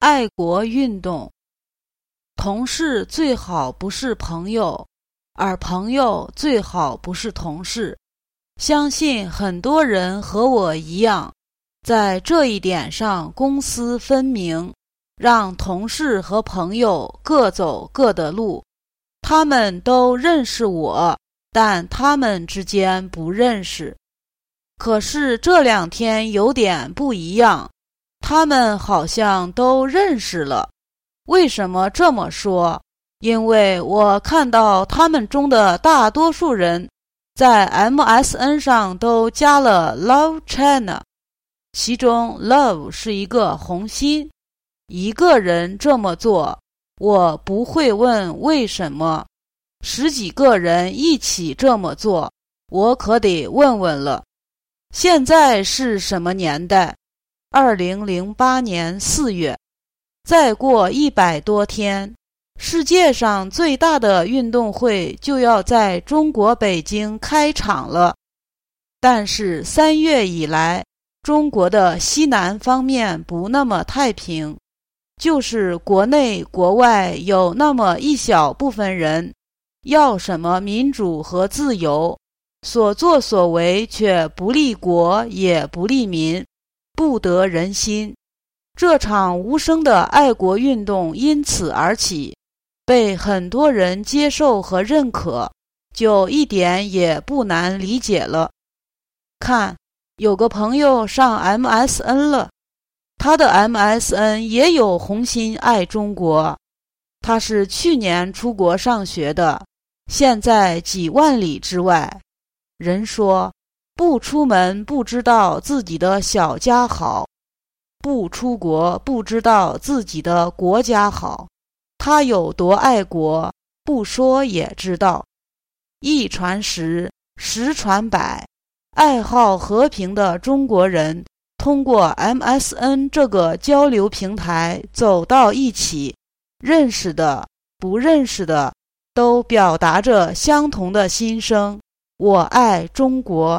爱国运动。同事最好不是朋友，而朋友最好不是同事。相信很多人和我一样，在这一点上公私分明，让同事和朋友各走各的路。他们都认识我，但他们之间不认识。可是这两天有点不一样，他们好像都认识了。为什么这么说？因为我看到他们中的大多数人在 MSN 上都加了 Love China，其中 Love 是一个红心。一个人这么做，我不会问为什么；十几个人一起这么做，我可得问问了。现在是什么年代？二零零八年四月，再过一百多天，世界上最大的运动会就要在中国北京开场了。但是三月以来，中国的西南方面不那么太平，就是国内国外有那么一小部分人，要什么民主和自由。所作所为却不利国也不利民，不得人心。这场无声的爱国运动因此而起，被很多人接受和认可，就一点也不难理解了。看，有个朋友上 MSN 了，他的 MSN 也有红心爱中国。他是去年出国上学的，现在几万里之外。人说：“不出门不知道自己的小家好，不出国不知道自己的国家好。他有多爱国，不说也知道。一传十，十传百，爱好和平的中国人通过 MSN 这个交流平台走到一起，认识的、不认识的，都表达着相同的心声。”我爱中国。